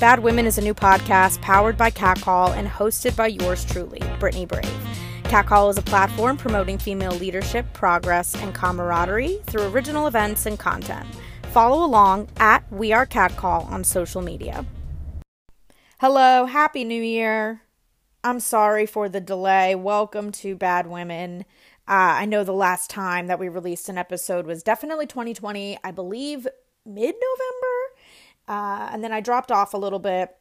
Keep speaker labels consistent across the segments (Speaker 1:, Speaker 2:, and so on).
Speaker 1: Bad Women is a new podcast powered by Catcall and hosted by yours truly, Brittany Brave. Catcall is a platform promoting female leadership, progress, and camaraderie through original events and content. Follow along at We Are Catcall on social media. Hello, Happy New Year. I'm sorry for the delay. Welcome to Bad Women. Uh, I know the last time that we released an episode was definitely 2020, I believe mid November. Uh, and then I dropped off a little bit.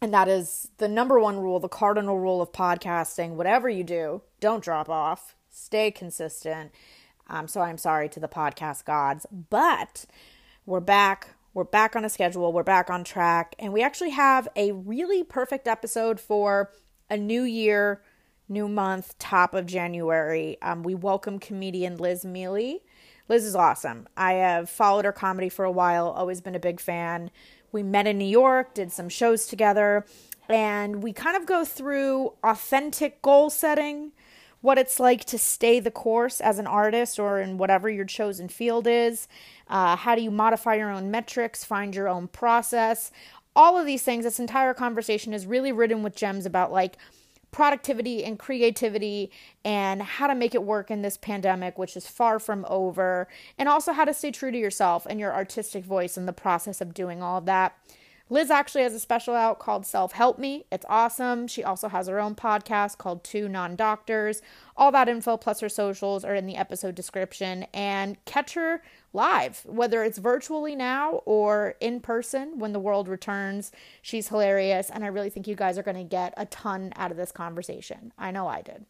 Speaker 1: And that is the number one rule, the cardinal rule of podcasting. Whatever you do, don't drop off, stay consistent. Um, so I'm sorry to the podcast gods, but we're back we're back on a schedule, we're back on track, and we actually have a really perfect episode for a new year, new month, top of January. Um, we welcome comedian Liz Miele. Liz is awesome. I have followed her comedy for a while, always been a big fan. We met in New York, did some shows together, and we kind of go through authentic goal setting, what it's like to stay the course as an artist or in whatever your chosen field is, uh, how do you modify your own metrics, find your own process? All of these things, this entire conversation is really written with gems about like productivity and creativity and how to make it work in this pandemic, which is far from over, and also how to stay true to yourself and your artistic voice in the process of doing all of that. Liz actually has a special out called Self Help Me. It's awesome. She also has her own podcast called Two Non Doctors. All that info plus her socials are in the episode description. And catch her live, whether it's virtually now or in person when the world returns. She's hilarious. And I really think you guys are going to get a ton out of this conversation. I know I did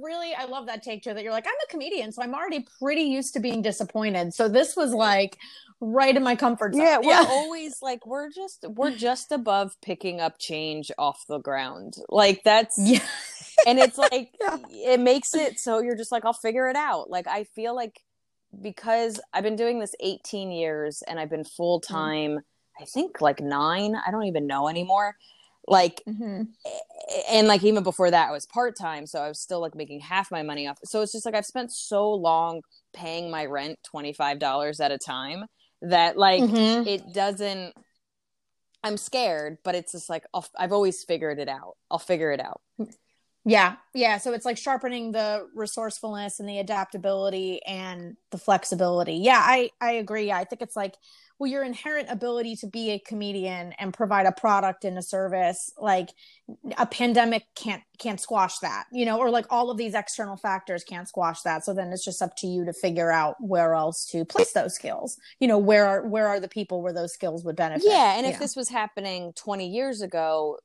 Speaker 2: really i love that take too that you're like i'm a comedian so i'm already pretty used to being disappointed so this was like right in my comfort zone.
Speaker 3: Yeah, we're yeah. always like we're just we're just above picking up change off the ground. Like that's yeah. and it's like yeah. it makes it so you're just like I'll figure it out. Like I feel like because I've been doing this 18 years and I've been full time mm. I think like 9, I don't even know anymore. Like mm-hmm. and like even before that I was part-time so I was still like making half my money off. So it's just like I've spent so long paying my rent $25 at a time that like mm-hmm. it doesn't i'm scared but it's just like i have always figured it out. I'll figure it out.
Speaker 2: Yeah. Yeah. So it's like sharpening the resourcefulness and the adaptability and the flexibility. Yeah i i agree. I think it's like well your inherent ability to be a comedian and provide a product and a service like a pandemic can't can't squash that you know or like all of these external factors can't squash that. So then it's just up to you to figure out where else to place those skills. You know where are where are the people where those skills would benefit?
Speaker 3: Yeah and if know? this was happening 20 years ago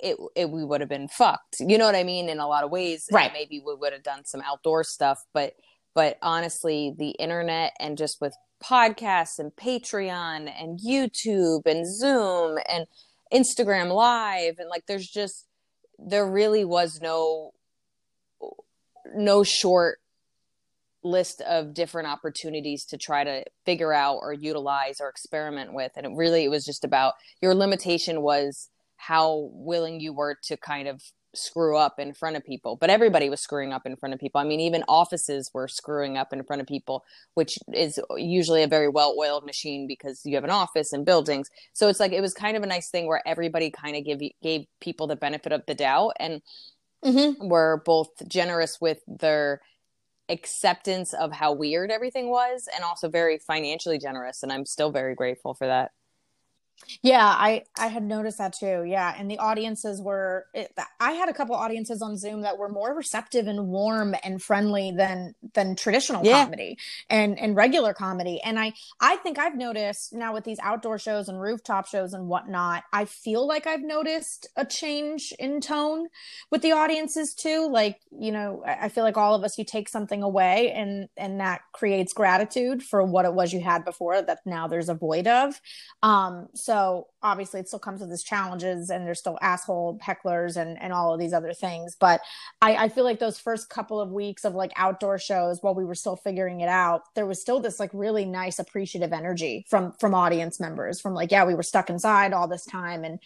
Speaker 3: it, it we would have been fucked. You know what i mean? In a lot of ways.
Speaker 2: Right.
Speaker 3: maybe we would have done some outdoor stuff but but honestly the internet and just with podcasts and Patreon and YouTube and Zoom and Instagram Live and like there's just there really was no no short list of different opportunities to try to figure out or utilize or experiment with. And it really it was just about your limitation was how willing you were to kind of screw up in front of people but everybody was screwing up in front of people. I mean even offices were screwing up in front of people which is usually a very well oiled machine because you have an office and buildings. So it's like it was kind of a nice thing where everybody kind of gave gave people the benefit of the doubt and mm-hmm. were both generous with their acceptance of how weird everything was and also very financially generous and i'm still very grateful for that
Speaker 2: yeah, I I had noticed that too. Yeah, and the audiences were. It, I had a couple audiences on Zoom that were more receptive and warm and friendly than than traditional yeah. comedy and and regular comedy. And I I think I've noticed now with these outdoor shows and rooftop shows and whatnot. I feel like I've noticed a change in tone with the audiences too. Like you know, I, I feel like all of us, you take something away, and and that creates gratitude for what it was you had before that now there's a void of. Um, so obviously it still comes with its challenges and there's still asshole hecklers and, and all of these other things. But I, I feel like those first couple of weeks of like outdoor shows while we were still figuring it out, there was still this like really nice appreciative energy from from audience members from like, yeah, we were stuck inside all this time and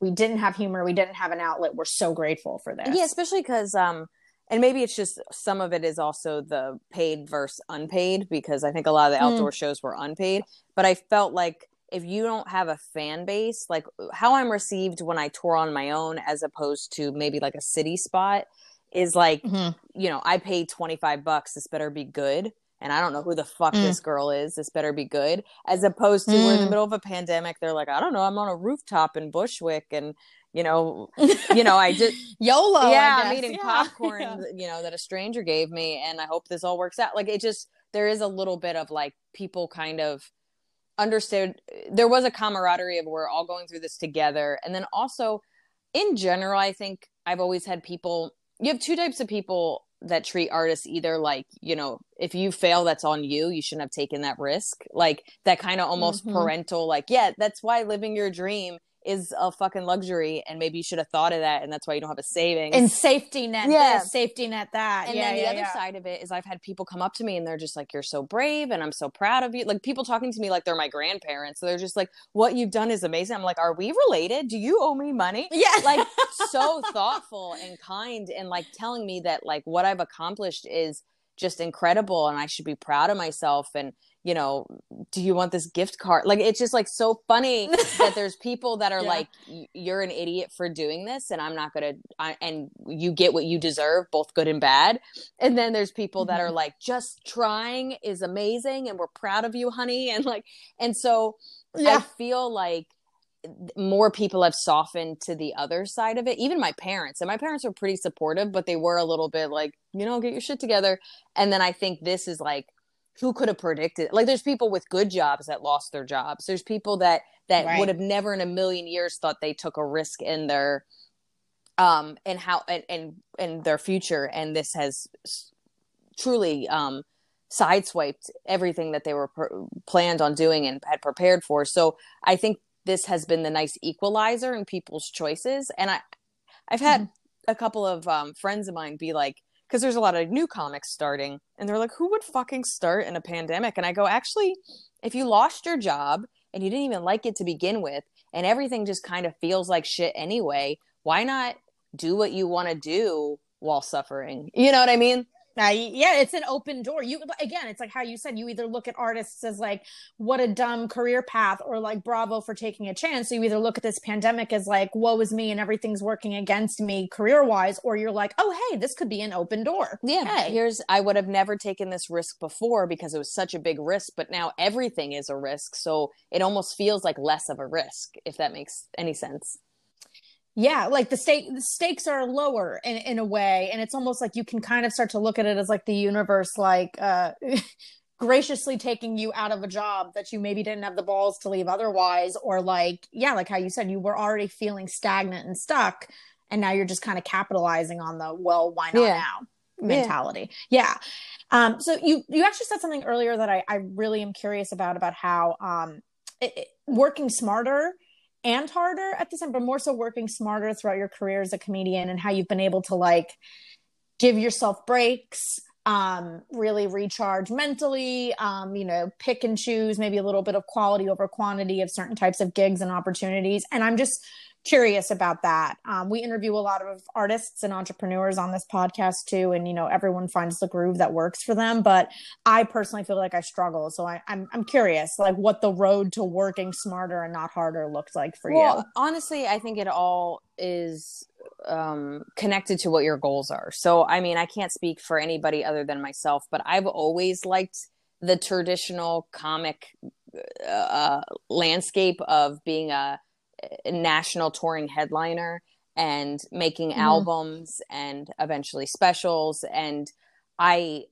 Speaker 2: we didn't have humor, we didn't have an outlet. We're so grateful for this.
Speaker 3: Yeah, especially because um and maybe it's just some of it is also the paid versus unpaid because I think a lot of the outdoor mm. shows were unpaid. But I felt like if you don't have a fan base, like how I'm received when I tour on my own, as opposed to maybe like a city spot, is like, mm-hmm. you know, I paid 25 bucks. This better be good. And I don't know who the fuck mm. this girl is. This better be good. As opposed to mm. we're in the mm. middle of a pandemic. They're like, I don't know. I'm on a rooftop in Bushwick and you know, you know, I just
Speaker 2: YOLO.
Speaker 3: Yeah, I'm eating yeah. popcorn, yeah. you know, that a stranger gave me, and I hope this all works out. Like it just there is a little bit of like people kind of understood there was a camaraderie of we're all going through this together and then also in general i think i've always had people you have two types of people that treat artists either like you know if you fail that's on you you shouldn't have taken that risk like that kind of almost mm-hmm. parental like yeah that's why living your dream is a fucking luxury and maybe you should have thought of that and that's why you don't have a savings.
Speaker 2: And safety net yeah. this, safety net that.
Speaker 3: And
Speaker 2: yeah,
Speaker 3: then the
Speaker 2: yeah,
Speaker 3: other
Speaker 2: yeah.
Speaker 3: side of it is i've had people come up to me and they're just like you're so brave and i'm so proud of you. Like people talking to me like they're my grandparents so they're just like what you've done is amazing. I'm like are we related? Do you owe me money?
Speaker 2: Yeah.
Speaker 3: Like so thoughtful and kind and like telling me that like what i've accomplished is just incredible and i should be proud of myself and you know, do you want this gift card? Like it's just like so funny that there's people that are yeah. like, you're an idiot for doing this, and I'm not gonna, I, and you get what you deserve, both good and bad. And then there's people that are mm-hmm. like, just trying is amazing, and we're proud of you, honey. And like, and so yeah. I feel like more people have softened to the other side of it even my parents and my parents were pretty supportive but they were a little bit like you know get your shit together. And then i think this is like who could have predicted like there's people with good jobs that lost their jobs. There's people that that right. would have never in a million years thought they took a risk in their um and how and and, and their future and this has truly um sideswiped everything that they were pr- planned on doing and had prepared for. So i think this has been the nice equalizer in people's choices. And i i've had mm-hmm. a couple of um, friends of mine be like because there's a lot of new comics starting and they're like who would fucking start in a pandemic? And i go actually if you lost your job and you didn't even like it to begin with and everything just kind of feels like shit anyway why not do what you want to do while suffering? You know what i mean
Speaker 2: uh, yeah, it's an open door. You again, it's like how you said you either look at artists as like what a dumb career path or like bravo for taking a chance. So you either look at this pandemic as like woe is me and everything's working against me career wise, or you're like, oh hey, this could be an open door.
Speaker 3: Yeah, hey. here's I would have never taken this risk before because it was such a big risk, but now everything is a risk, so it almost feels like less of a risk if that makes any sense
Speaker 2: yeah like the stake the stakes are lower in, in a way and it's almost like you can kind of start to look at it as like the universe like uh graciously taking you out of a job that you maybe didn't have the balls to leave otherwise or like yeah like how you said you were already feeling stagnant and stuck and now you're just kind of capitalizing on the well why not yeah. now mentality yeah. yeah um so you you actually said something earlier that i i really am curious about about how um it, it, working smarter and harder at the same, but more so working smarter throughout your career as a comedian and how you've been able to like give yourself breaks, um, really recharge mentally, um, you know, pick and choose maybe a little bit of quality over quantity of certain types of gigs and opportunities. And I'm just curious about that. Um, we interview a lot of artists and entrepreneurs on this podcast too, and you know everyone finds the groove that works for them. But I personally feel like I struggle, so I, am I'm, I'm curious, like what the road to working smarter and not harder looks like for well, you.
Speaker 3: Honestly, I think it all is um, connected to what your goals are. So, I mean, I can't speak for anybody other than myself, but I've always liked the traditional comic uh, landscape of being a national touring headliner and making mm-hmm. albums and eventually specials and i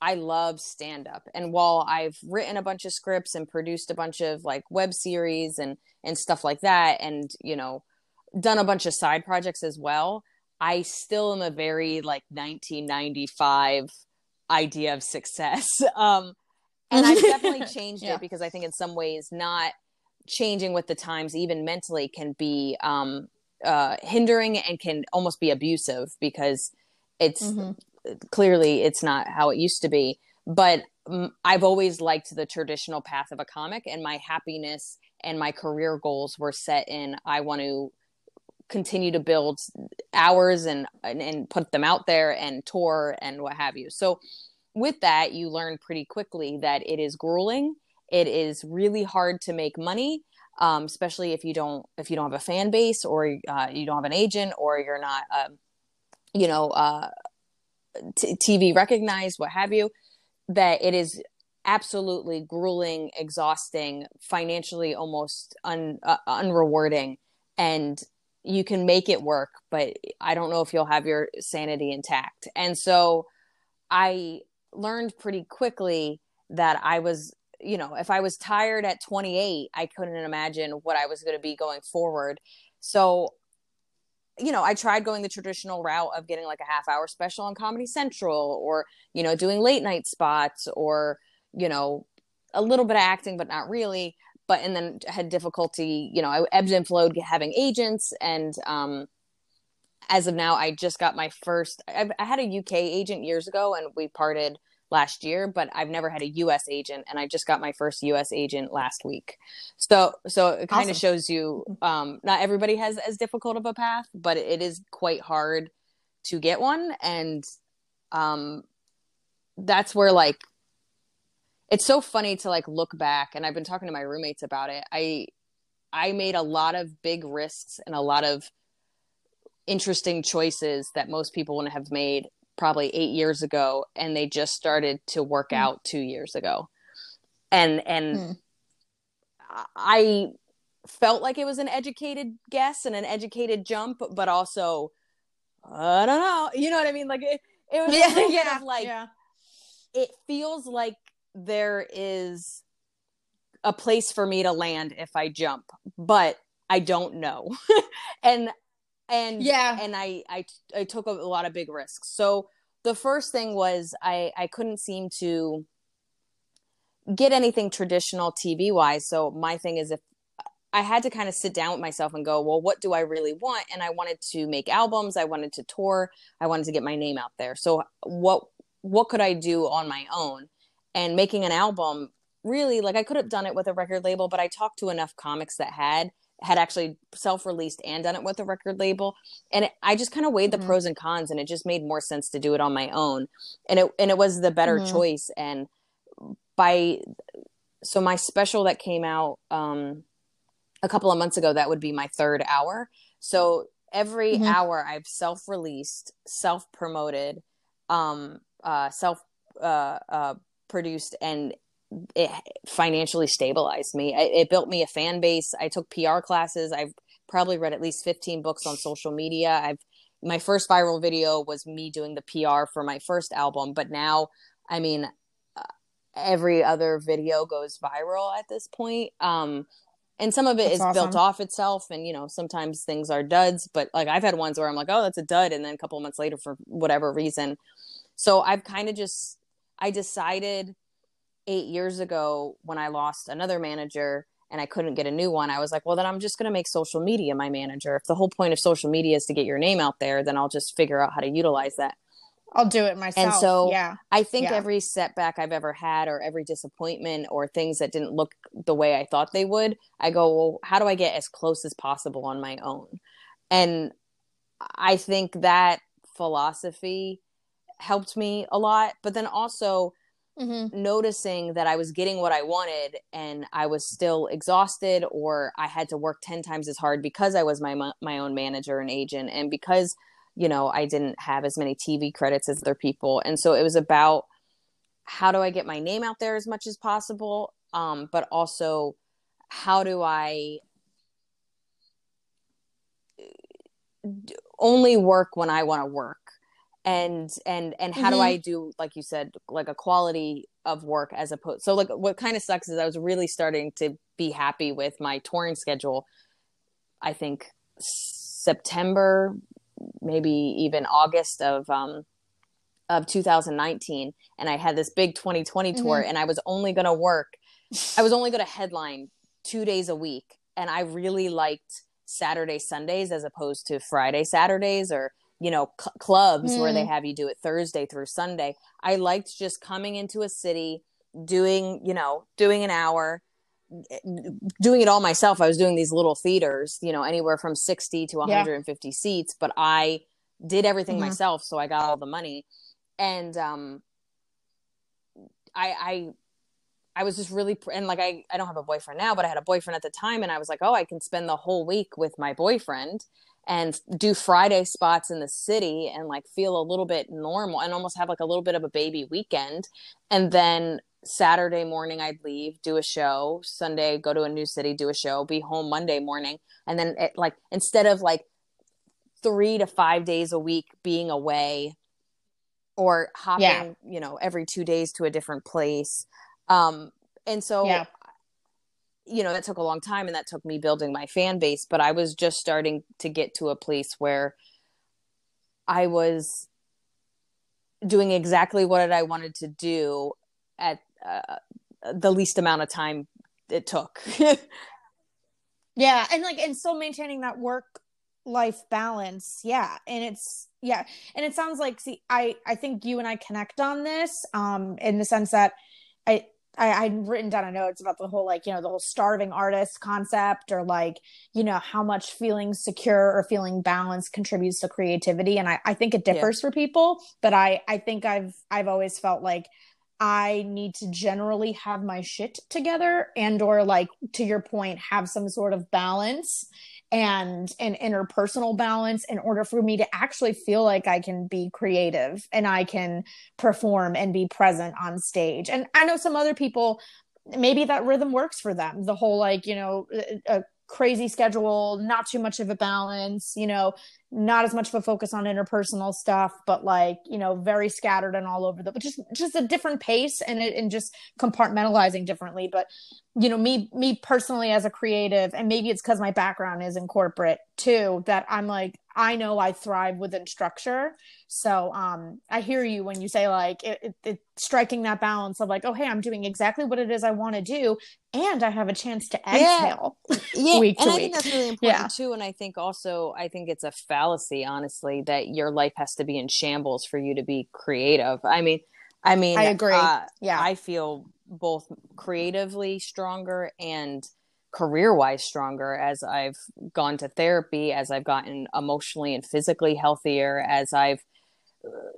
Speaker 3: i love stand up and while i've written a bunch of scripts and produced a bunch of like web series and and stuff like that and you know done a bunch of side projects as well i still am a very like 1995 idea of success um and i've definitely changed yeah. it because i think in some ways not changing with the times even mentally can be um, uh, hindering and can almost be abusive because it's mm-hmm. clearly it's not how it used to be but um, i've always liked the traditional path of a comic and my happiness and my career goals were set in i want to continue to build hours and, and and put them out there and tour and what have you so with that you learn pretty quickly that it is grueling it is really hard to make money um, especially if you don't if you don't have a fan base or uh, you don't have an agent or you're not um, you know uh, t- tv recognized what have you that it is absolutely grueling exhausting financially almost un, uh, unrewarding. And you can make it work but i don't know if you'll have your sanity intact. And so i learned pretty quickly that i was you know, if I was tired at 28, I couldn't imagine what I was going to be going forward. So, you know, I tried going the traditional route of getting like a half hour special on Comedy Central or, you know, doing late night spots or, you know, a little bit of acting, but not really. But, and then had difficulty, you know, I ebbed and flowed having agents. And, um, as of now, I just got my first, I've, I had a UK agent years ago and we parted last year, but I've never had a US agent and I just got my first US agent last week. So so it kind awesome. of shows you um not everybody has as difficult of a path, but it is quite hard to get one and um that's where like it's so funny to like look back and I've been talking to my roommates about it. I I made a lot of big risks and a lot of interesting choices that most people wouldn't have made probably eight years ago and they just started to work mm. out two years ago and and mm. i felt like it was an educated guess and an educated jump but also i don't know you know what i mean like it, it was yeah, yeah, like yeah. it feels like there is a place for me to land if i jump but i don't know and and yeah. and I, I i took a, lot of big risks. So the first thing was i i couldn't seem to get anything traditional tv wise so my thing is if i had to kind of sit down with myself and go well what do i really want? And i wanted to make albums i wanted to tour i wanted to get my name out there. So what what could i do on my own? And making an album really like i could have done it with a record label but i talked to enough comics that had had actually self-released and done it with a record label and it, i just kind of weighed the mm-hmm. pros and cons and it just made more sense to do it on my own and it and it was the better mm-hmm. choice and by so my special that came out um a couple of months ago that would be my third hour so every mm-hmm. hour i've self-released self-promoted um uh self uh uh produced and it financially stabilized me. It, it, built me a fan base. I took PR classes. I've probably read at least 15 books on social media. I've my first viral video was me doing the PR for my first album, but now, I mean, uh, every other video goes viral at this point. Um, and some of it that's is awesome. built off itself, and you know, sometimes things are duds. But like I've had ones where I'm like, oh, that's a dud, and then a couple months later, for whatever reason, so I've kind of just I decided eight years ago when I lost another manager and I couldn't get a new one, I was like, well, then I'm just going to make social media my manager. If the whole point of social media is to get your name out there, then I'll just figure out how to utilize that.
Speaker 2: I'll do it myself.
Speaker 3: And so, yeah, I think yeah. every setback I've ever had, or every disappointment, or things that didn't look the way I thought they would, I go, well, how do I get as close as possible on my own? And I think that philosophy helped me a lot. But then also, mm-hmm. noticing that I was getting what I wanted and I was still exhausted or I had to work 10 times as hard because I was my my own manager and agent and because you know I didn't have as many TV credits as other people and so it was about how do I get my name out there as much as possible um, but also how do I only work when I want to work and and and how mm-hmm. do i do like you said like a quality of work as opposed so like what kind of sucks is i was really starting to be happy with my touring schedule i think september maybe even august of um of 2019 and i had this big 2020 tour mm-hmm. and i was only going to work i was only going to headline two days a week and i really liked saturday sundays as opposed to friday saturdays or you know cl- clubs mm. where they hmm. have you do it Thursday through Sunday. I liked just coming into a city, doing you know doing an hour, eh, doing it all myself. I was doing these little theaters, you know, anywhere from sixty to one hundred and fifty yeah. seats, but I did everything mm-hmm. myself, so I got all the money, and um, I, I I was just really, and like, I, I don't have a boyfriend now, but I had a boyfriend at the time. And I was like, oh, I can spend the whole week with my boyfriend and do Friday spots in the city and like feel a little bit normal and almost have like a little bit of a baby weekend. And then Saturday morning, I'd leave, do a show. Sunday, go to a new city, do a show, be home Monday morning. And then, it, like, instead of like three to five days a week being away or hopping, yeah. you know, every two days to a different place. Um, and so, yeah. You know, that took a long time and that took me building my fan base. But I was just starting to get to a place where I was doing exactly what I wanted to do at uh, the least amount of time it took.
Speaker 2: yeah. And like, and still maintaining that work life balance yeah and it's yeah and it sounds like see i i think you and i connect on this um in the sense that i I, I'd written down a notes about the whole like you know the whole starving artist concept or like you know how much feeling secure or feeling balanced contributes to creativity and I, I think it differs yeah. for people but I I think I've I've always felt like I need to generally have my shit together and or like to your point have some sort of balance and an interpersonal balance in order for me to actually feel like I can be creative and I can perform and be present on stage. And I know some other people maybe that rhythm works for them. The whole like, you know, a crazy schedule, not too much of a balance, you know, not as much of a focus on interpersonal stuff, but like, you know, very scattered and all over the, but just, just a different pace and and just compartmentalizing differently. But, you know, me, me personally as a creative, and maybe it's cause my background is in corporate too, that I'm like, I know I thrive within structure. So, um, I hear you when you say like it, it, it striking that balance of like, oh, hey, I'm doing exactly what it is I want to do. And I have a chance to exhale.
Speaker 3: Yeah. yeah. week and I week. think that's really important yeah. too. And I think also, I think it's a fallacy, honestly, that your life has to be in shambles for you to be creative. I mean, I mean,
Speaker 2: I agree. Uh, yeah,
Speaker 3: I feel both creatively stronger and career wise stronger as I've gone to therapy, as I've gotten emotionally and physically healthier, as I've,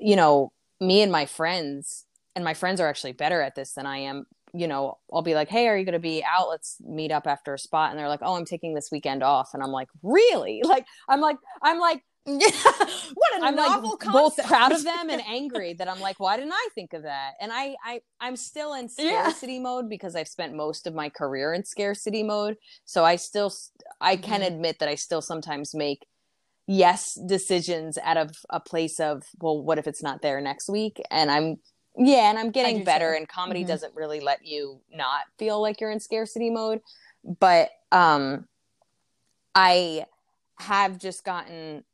Speaker 3: you know, me and my friends, and my friends are actually better at this than I am. You know, I'll be like, "Hey, are you going to be out? Let's meet up after a spot." And they're like, "Oh, I'm taking this weekend off." And I'm like, "Really?" Like, I'm like, I'm like,
Speaker 2: what a I'm novel like
Speaker 3: concept. both proud of them and angry that I'm like, why didn't I think of that? And I, I I'm still in scarcity yeah. mode because I've spent most of my career in scarcity mode. So I still I can mm-hmm. admit that I still sometimes make yes decisions out of a place of well, what if it's not there next week? And I'm yeah, and I'm getting better. And comedy mm-hmm. doesn't really let you not feel like you're in scarcity mode. But um, I have just gotten.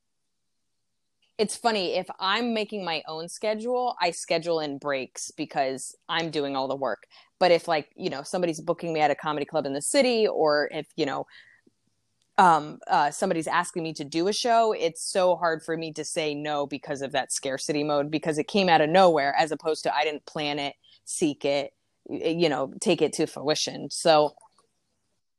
Speaker 3: It's funny if I'm making my own schedule, I schedule in breaks because I'm doing all the work. But if like you know somebody's booking me at a comedy club in the city, or if you know um, uh, somebody's asking me to do a show, it's so hard for me to say no because of that scarcity mode because it came out of nowhere as opposed to I didn't plan it, seek it, you know, take it to fruition. So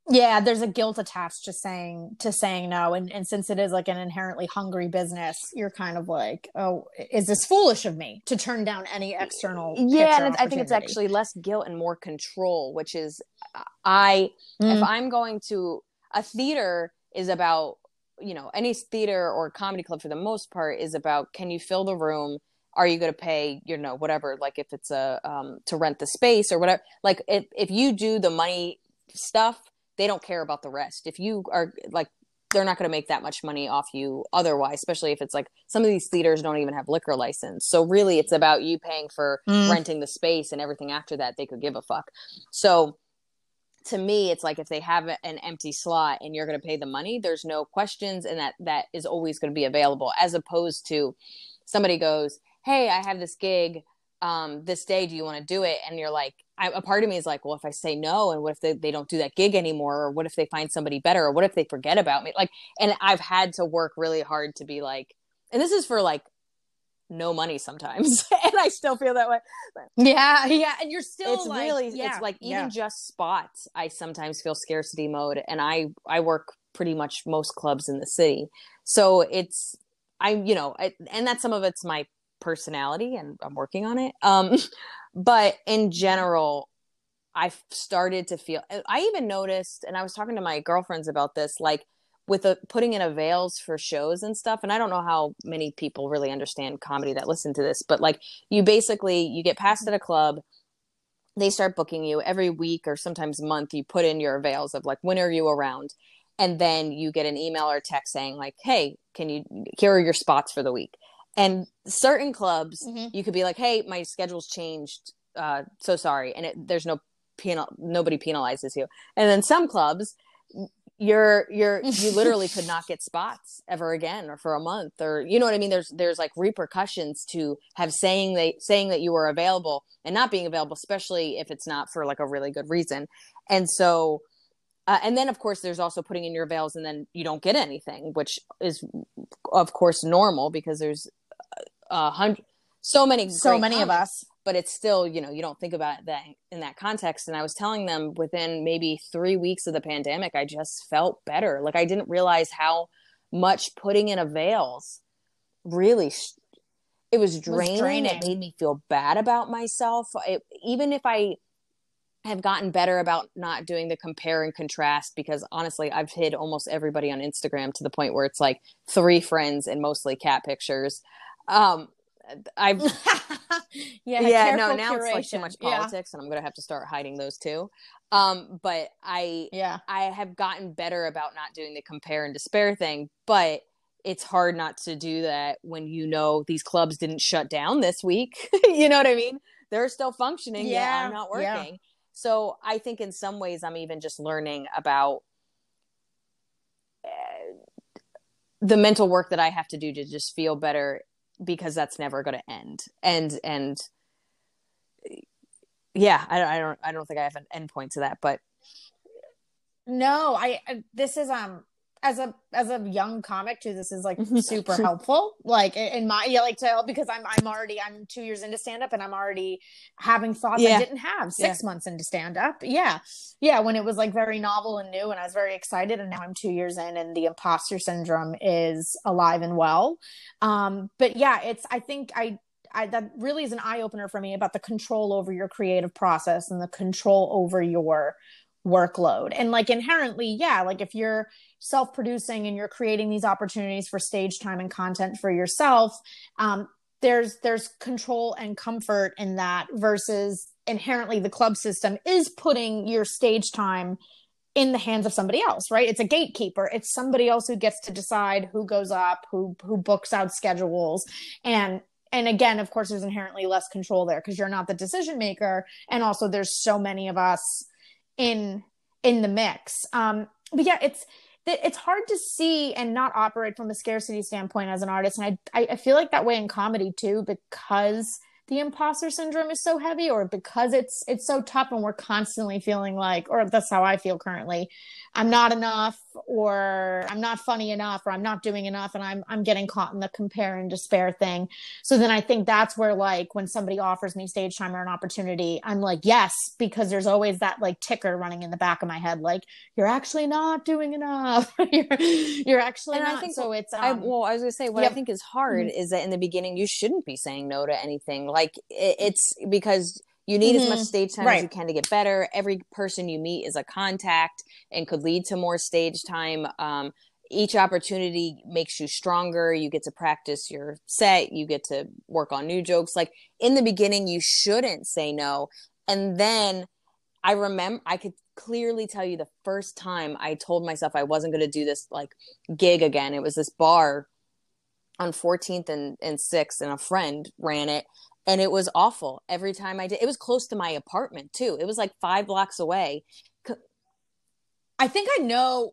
Speaker 2: yeah, there's a guilt attached to saying to saying no, and and since it is like an inherently hungry business, you're kind of like, oh, is this foolish of me to turn down any external?
Speaker 3: Yeah, and I think it's actually less guilt and more control, which is I mm. if I'm going to a theater is about you know any theater or comedy club for the most part is about can you fill the room are you going to pay you know whatever like if it's a um, to rent the space or whatever like if, if you do the money stuff they don't care about the rest. If you are like they're not going to make that much money off you otherwise especially if it's like some of these theaters don't even have liquor license. So really it's about you paying for mm. renting the space and everything after that they could give a fuck. So to me it's like if they have an empty slot and you're going to pay the money there's no questions and that that is always going to be available as opposed to somebody goes hey i have this gig um, this day do you want to do it? And you're like I, a part of me is like well if i say no and what if they, they don't do that gig anymore? Or what if they find somebody better? Or what if they forget about me? Like and i've had to work really hard to be like and this is for like no money sometimes and i still feel that way.
Speaker 2: Yeah yeah and you're still
Speaker 3: it's
Speaker 2: like,
Speaker 3: really
Speaker 2: yeah,
Speaker 3: it's like even
Speaker 2: yeah.
Speaker 3: just spots i sometimes feel scarcity mode and i i work pretty much most clubs in the city. So it's I'm you know I, and that's some of it's my personality and i'm working on it. Um but in general I started to feel, I even noticed, and I was talking to my girlfriends about this, like with a, putting in avails for shows and stuff. And I don't know how many people really understand comedy that listen to this, but like you basically, you get passed at a club, they start booking you every week or sometimes month. You put in your avails of like, when are you around? And then you get an email or text saying like, Hey, can you, here are your spots for the week. And certain clubs, mm-hmm. you could be like, Hey, my schedule's changed. Uh, so sorry. And it, there's no penal, nobody penalizes you. And then some clubs, you're you're you literally could not get spots ever again or for a month or you know what i mean there's there's like repercussions to have saying they saying that you were available and not being available especially if it's not for like a really good reason and so uh, and then of course there's also putting in your avails and then you don't get anything which is of course normal because there's a hundred so many
Speaker 2: so many of us.
Speaker 3: but it's still you know you don't think about that in that context. And i was telling them within maybe three weeks of the pandemic i just felt better. Like i didn't realize how much putting in avails really it was draining. was draining. it made me feel bad about myself. It, even if i have gotten better about not doing the compare and contrast because honestly i've hid almost everybody on instagram to the point where it's like three friends and mostly cat pictures um I've yeah yeah no now curation. it's like too much politics yeah. and I'm gonna have to start hiding those too. Um, but I yeah I have gotten better about not doing the compare and despair thing, but it's hard not to do that when you know these clubs didn't shut down this week. you know what I mean? They're still functioning. Yeah, I'm not working. Yeah. So I think in some ways I'm even just learning about uh, the mental work that I have to do to just feel better because that's never going to end. And and yeah, I, I don't I don't think I have an endpoint to that, but
Speaker 2: no, I this is um as a as a young comic too this is like super helpful like in my yeah like to because i'm i'm already i'm two years into stand up and i'm already having thoughts yeah. i didn't have six yeah. months into stand up yeah yeah when it was like very novel and new and i was very excited and now i'm two years in and the imposter syndrome is alive and well um but yeah it's i think i I, that really is an eye opener for me about the control over your creative process and the control over your workload. And like inherently, yeah, like if you're self producing and you're creating these opportunities for stage time and content for yourself, um, there's there's control and comfort in that versus inherently the club system is putting your stage time in the hands of somebody else right? It's a gatekeeper. It's somebody else who gets to decide who goes up who who books out schedules. And and again of course there's inherently less control there because you're not the decision maker. And also there's so many of us in in the mix. Um, but yeah, it's it's hard to see and not operate from a scarcity standpoint as an artist, and I I feel like that way in comedy too because the imposter syndrome is so heavy or because it's it's so tough and we're constantly feeling like or that's how I feel currently I'm not enough or I'm not funny enough or I'm not doing enough and I'm I'm getting caught in the compare and despair thing. So then I think that's where like when somebody offers me stage time or an opportunity, I'm like, yes, because there's always that like ticker running in the back of my head, like you're actually not doing enough. you're, you're actually and not. I think so. It's um,
Speaker 3: I, well, I was gonna say what yep. I think is hard mm-hmm. is that in the beginning you shouldn't be saying no to anything. Like it, it's because you need mm-hmm. as much mm-hmm. stage time right. as you can to get better. Every person you meet is a contact and could lead to more stage time. Um, each opportunity makes you stronger. You get to practice your set. You get to work on new jokes. Like in the beginning, you shouldn't say no. And then I remember, I could clearly tell you the first time I told myself I wasn't going to do this like gig again. It was this bar on 14th and, and 6th, and a friend ran it and it was awful every time I did. It was close to my apartment too. It was like five blocks away.
Speaker 2: I think I know.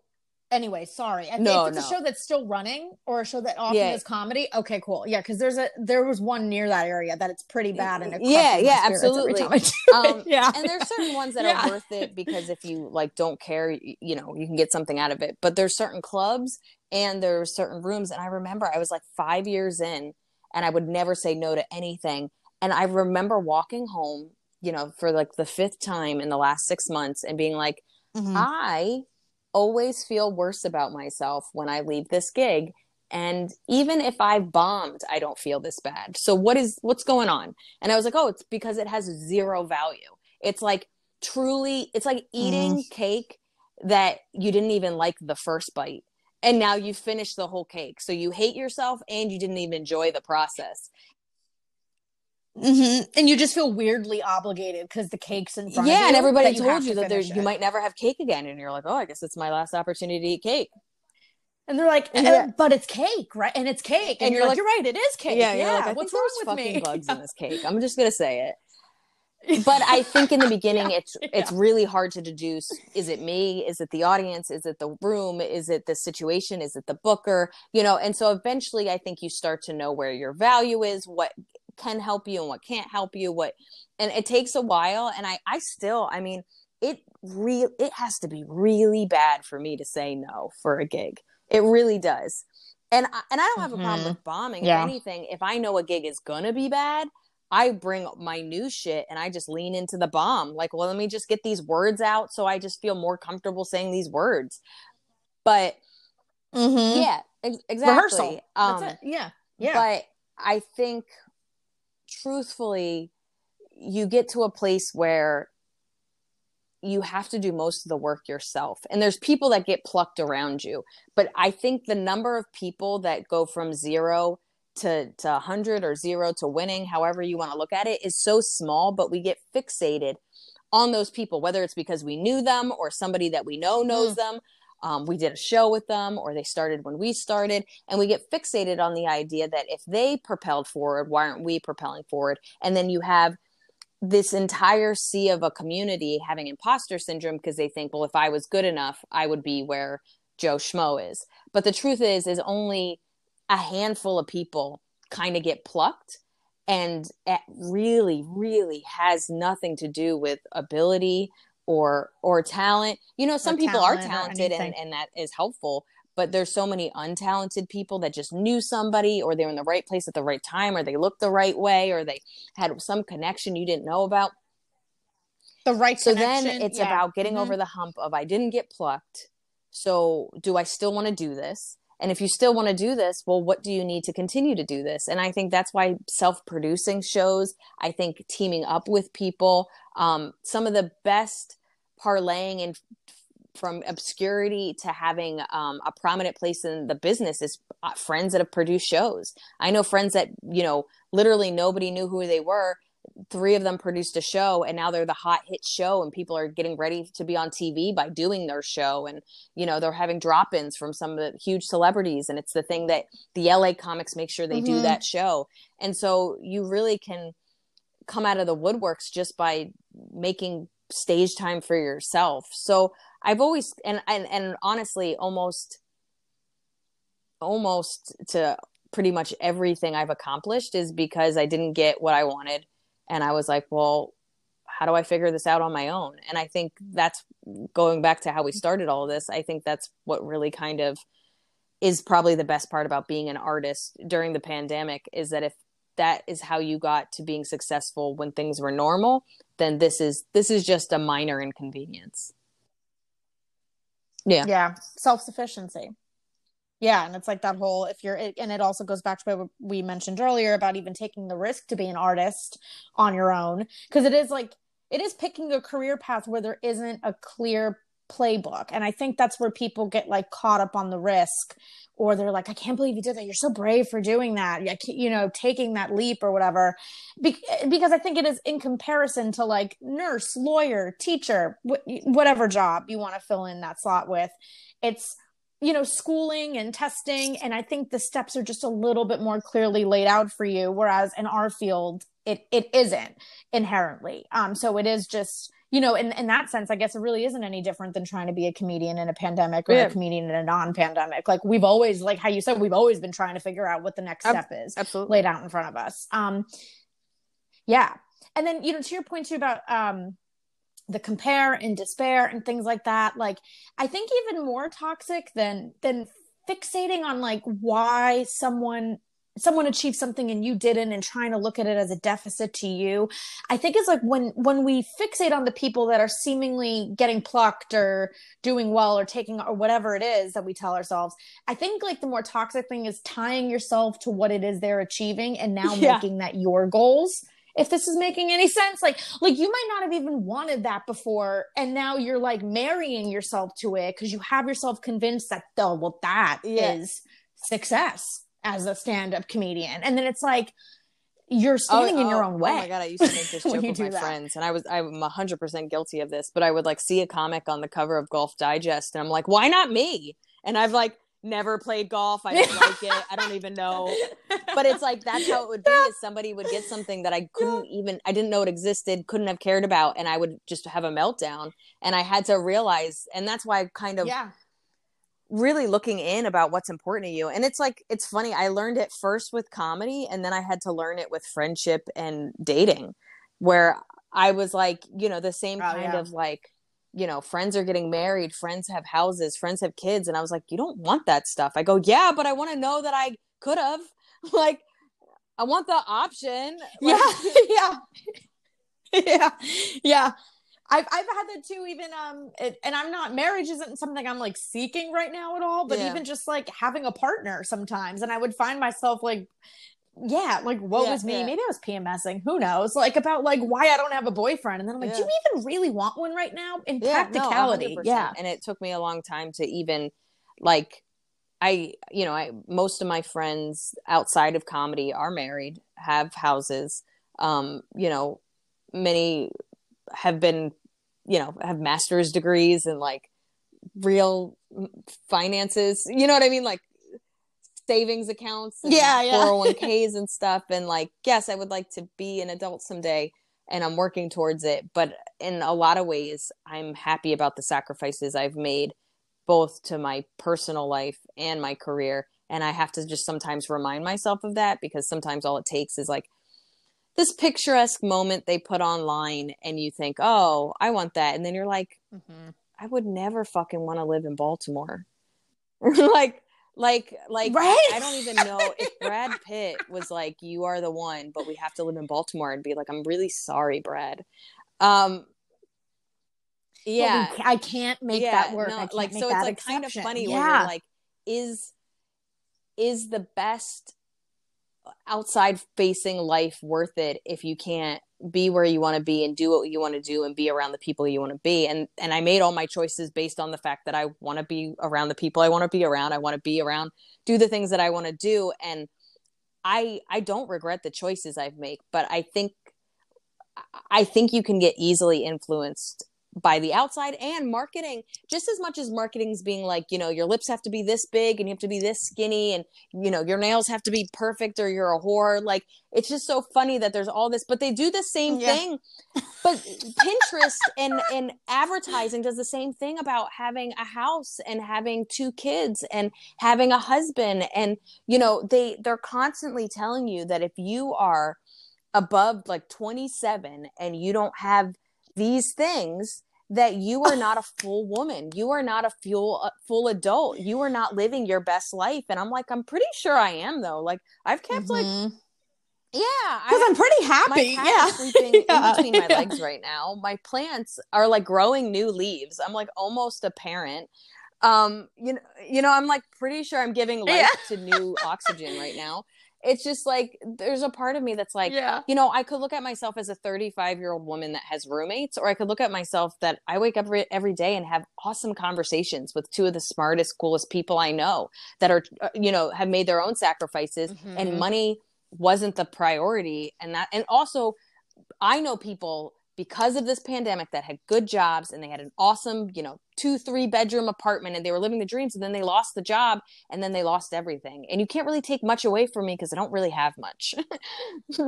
Speaker 2: Anyway, sorry. I no, it's no. a show that's still running or a show that often yeah. is comedy. Okay, cool. Yeah, because there's a there was one near that area that it's pretty bad and it
Speaker 3: yeah, yeah, absolutely. Um, yeah, and there's certain ones that yeah. are worth it because if you like don't care, you, you know, you can get something out of it. But there's certain clubs and there are certain rooms, and I remember I was like five years in, and I would never say no to anything and I remember walking home, you know, for like the fifth time in the last six months and being like, mm-hmm. I always feel worse about myself when I leave this gig. And even if I bombed, I don't feel this bad. So what is what's going on? And I was like, oh, it's because it has zero value. It's like truly it's like eating mm. cake that you didn't even like the first bite and now you finished the whole cake so you hate yourself and you didn't even enjoy the process
Speaker 2: mm-hmm. and you just feel weirdly obligated because the cake's in front
Speaker 3: yeah,
Speaker 2: of you
Speaker 3: and everybody told you that there, you might never have cake again and you're like oh i guess it's my last opportunity to eat cake
Speaker 2: and they're like, yeah. but it's cake, right? And it's cake. And, and you're, you're like, you're right, it is cake. Yeah, yeah. Like, What's wrong with
Speaker 3: fucking me? bugs in this cake. I'm just gonna say it but I think in the beginning, yeah, it's yeah. it's really hard to deduce: is it me? Is it the audience? Is it the room? Is it the situation? Is it the booker? You know, and so eventually, I think you start to know where your value is, what can help you and what can't help you, what, and it takes a while. And I, I still, I mean, it real, it has to be really bad for me to say no for a gig. It really does. And I, and I don't have a problem mm-hmm. with bombing yeah. anything. If I know a gig is gonna be bad, I bring my new shit and I just lean into the bomb. Like, well, let me just get these words out so I just feel more comfortable saying these words. But mm-hmm. yeah, ex- exactly. Rehearsal. Um,
Speaker 2: yeah. Yeah.
Speaker 3: But I think truthfully, you get to a place where you have to do most of the work yourself. And there's people that get plucked around you. But I think the number of people that go from zero to to 100 or 0 to winning however you want to look at it is so small but we get fixated on those people whether it's because we knew them or somebody that we know knows mm. them um, we did a show with them or they started when we started and we get fixated on the idea that if they propelled forward why aren't we propelling forward? And then you have this entire sea of a community having imposter syndrome because they think well if i was good enough i would be where joe schmo is. But the truth is is only a handful of people kind of get plucked and it really really has nothing to do with ability or or talent you know some or people are talented and, and that is helpful but there's so many untalented people that just knew somebody or they're in the right place at the right time or they looked the right way or they had some connection you didn't know about
Speaker 2: the right
Speaker 3: so then it's yeah. about getting mm-hmm. over the hump of i didn't get plucked so do i still want to do this and if you still want to do this, well, what do you need to continue to do this? And I think that's why self producing shows, I think teaming up with people, um, some of the best parlaying and from obscurity to having um, a prominent place in the business is uh, friends that have produced shows. I know friends that, you know, literally nobody knew who they were three of them produced a show and now they're the hot hit show and people are getting ready to be on TV by doing their show and you know they're having drop-ins from some of the huge celebrities and it's the thing that the LA comics make sure they mm-hmm. do that show and so you really can come out of the woodworks just by making stage time for yourself so I've always and and and honestly almost almost to pretty much everything I've accomplished is because I didn't get what I wanted and I was like, well, how do I figure this out on my own? And I think that's going back to how we started all this. I think that's what really kind of is probably the best part about being an artist during the pandemic is that if that is how you got to being successful when things were normal, then this is this is just a minor inconvenience.
Speaker 2: Yeah. Yeah. Self-sufficiency. Yeah, and it's like that whole if you're and it also goes back to what we mentioned earlier about even taking the risk to be an artist on your own because it is like it is picking a career path where there isn't a clear playbook. And i think that's where people get like caught up on the risk or they're like i can't believe you did that. You're so brave for doing that. You know taking that leap or whatever. Be- because i think it is in comparison to like nurse lawyer teacher wh- whatever job you want to fill in that slot with. It's you know schooling and testing and i think the steps are just a little bit more clearly laid out for you whereas in our field it it isn't inherently. Um so it is just you know in, in that sense i guess it really isn't any different than trying to be a comedian in a pandemic or yeah. a comedian in a non-pandemic. Like we've always like how you said we've always been trying to figure out what the next step is
Speaker 3: absolutely.
Speaker 2: laid out in front of us. Um yeah. And then you know to your point too about um the compare and despair and things like that like i think even more toxic than than fixating on like why someone someone achieved something and you didn't and trying to look at it as a deficit to you i think it's like when when we fixate on the people that are seemingly getting plucked or doing well or taking or whatever it is that we tell ourselves i think like the more toxic thing is tying yourself to what it is they're achieving and now yeah. making that your goals if this is making any sense like like you might not have even wanted that before and now you're like marrying yourself to it because you have yourself convinced that oh well that yeah. is success as a stand-up comedian and then it's like you're oh, standing oh, in your oh, own way. Oh
Speaker 3: my god, I used to make this joke with my that. friends, and I was I'm hundred percent guilty of this. But I would like see a comic on the cover of Golf Digest, and I'm like, why not me? And I've like never played golf. I don't like it. I don't even know. But it's like that's how it would be. Is somebody would get something that I couldn't even I didn't know it existed, couldn't have cared about, and I would just have a meltdown. And I had to realize, and that's why I kind of
Speaker 2: yeah.
Speaker 3: Really looking in about what's important to you. And it's like it's funny. I learned it first with comedy, and then I had to learn it with friendship and dating, where I was like, you know, the same oh, kind yeah. of like you know, friends are getting married, friends have houses, friends have kids. And I was like, you don't want that stuff. I go, yeah, but I want to know that I could have. like, I want the option.
Speaker 2: Like, yeah. yeah. yeah. Yeah. I've, I've had that too, even, um, it, and I'm not, marriage isn't something I'm like seeking right now at all, but yeah. even just like having a partner sometimes. And I would find myself like yeah, like what yeah, was me? Yeah. Maybe I was PMSing. Who knows? Like about like why I don't have a boyfriend. And then I'm like, do you even really want one right now? In practicality, no, yeah.
Speaker 3: And it took me a long time to even like I, you know, I most of my friends outside of comedy are married, have houses. Um, you know, many have been, you know, have master's degrees and like real mm, finances. You know what I mean? Like savings accounts
Speaker 2: yeah, yeah.
Speaker 3: 401ks and stuff and like yes i would like to be an adult someday and i'm working towards it but in a lot of ways i'm happy about the sacrifices i've made both to my personal life and my career and i have to just sometimes remind myself of that because sometimes all it takes is like this picturesque moment they put online and you think oh i want that and then you're like mm-hmm. i would never fucking want to live in baltimore like like, like right? I don't even know if Brad Pitt was like, "You are the one," but we have to live in Baltimore, and be like, "I'm really sorry, Brad." Um, yeah,
Speaker 2: I can't make yeah, that work. No,
Speaker 3: like, so it's like exception. kind of funny yeah. when you're like, "Is is the best outside facing life worth it if you can't be where you want to be and do what you want to do and be around the people you want to be. And and I made all my choices based on the fact that I want to be around the people I want to be around. I want to be around do the things that I want to do. And I I don't regret the choices I've made but I think I think you can get easily influenced by the outside and marketing just as much as marketing's being like you know your lips have to be this big and you have to be this skinny and you know your nails have to be perfect or you're a whore. Like it's just so funny that there's all this but they do the same yeah. thing. But pinterest and and advertising does the same thing about having a house and having two kids and having a husband. And you know they they're constantly telling you that if you are above like 27 and you don't have these things that you are not a full woman. You are not a full uh, full adult. You are not living your best life. And I'm like, I'm pretty sure I am though. Like I've kept mm-hmm. like yeah,
Speaker 2: because I'm pretty happy. yeah,
Speaker 3: sleeping yeah. in between my yeah. legs right now. My plants are like growing new leaves. I'm like almost a parent. Um, you know, you know, I'm like pretty sure I'm giving life yeah. to new oxygen right now it's just like there's a part of me that's like yeah. you know i could look at myself as a 35 year old woman that has roommates or i could look at myself that i wake up every, every day and have awesome conversations with two of the smartest coolest people i know that are uh, you know have made their own sacrifices mm-hmm. and money wasn't the priority and that and also i know people because of this pandemic that had good jobs and they had an awesome, you know, two, three bedroom apartment and they were living the dreams and then they lost the job and then they lost everything. And you can't really take much away from me because I don't really have much.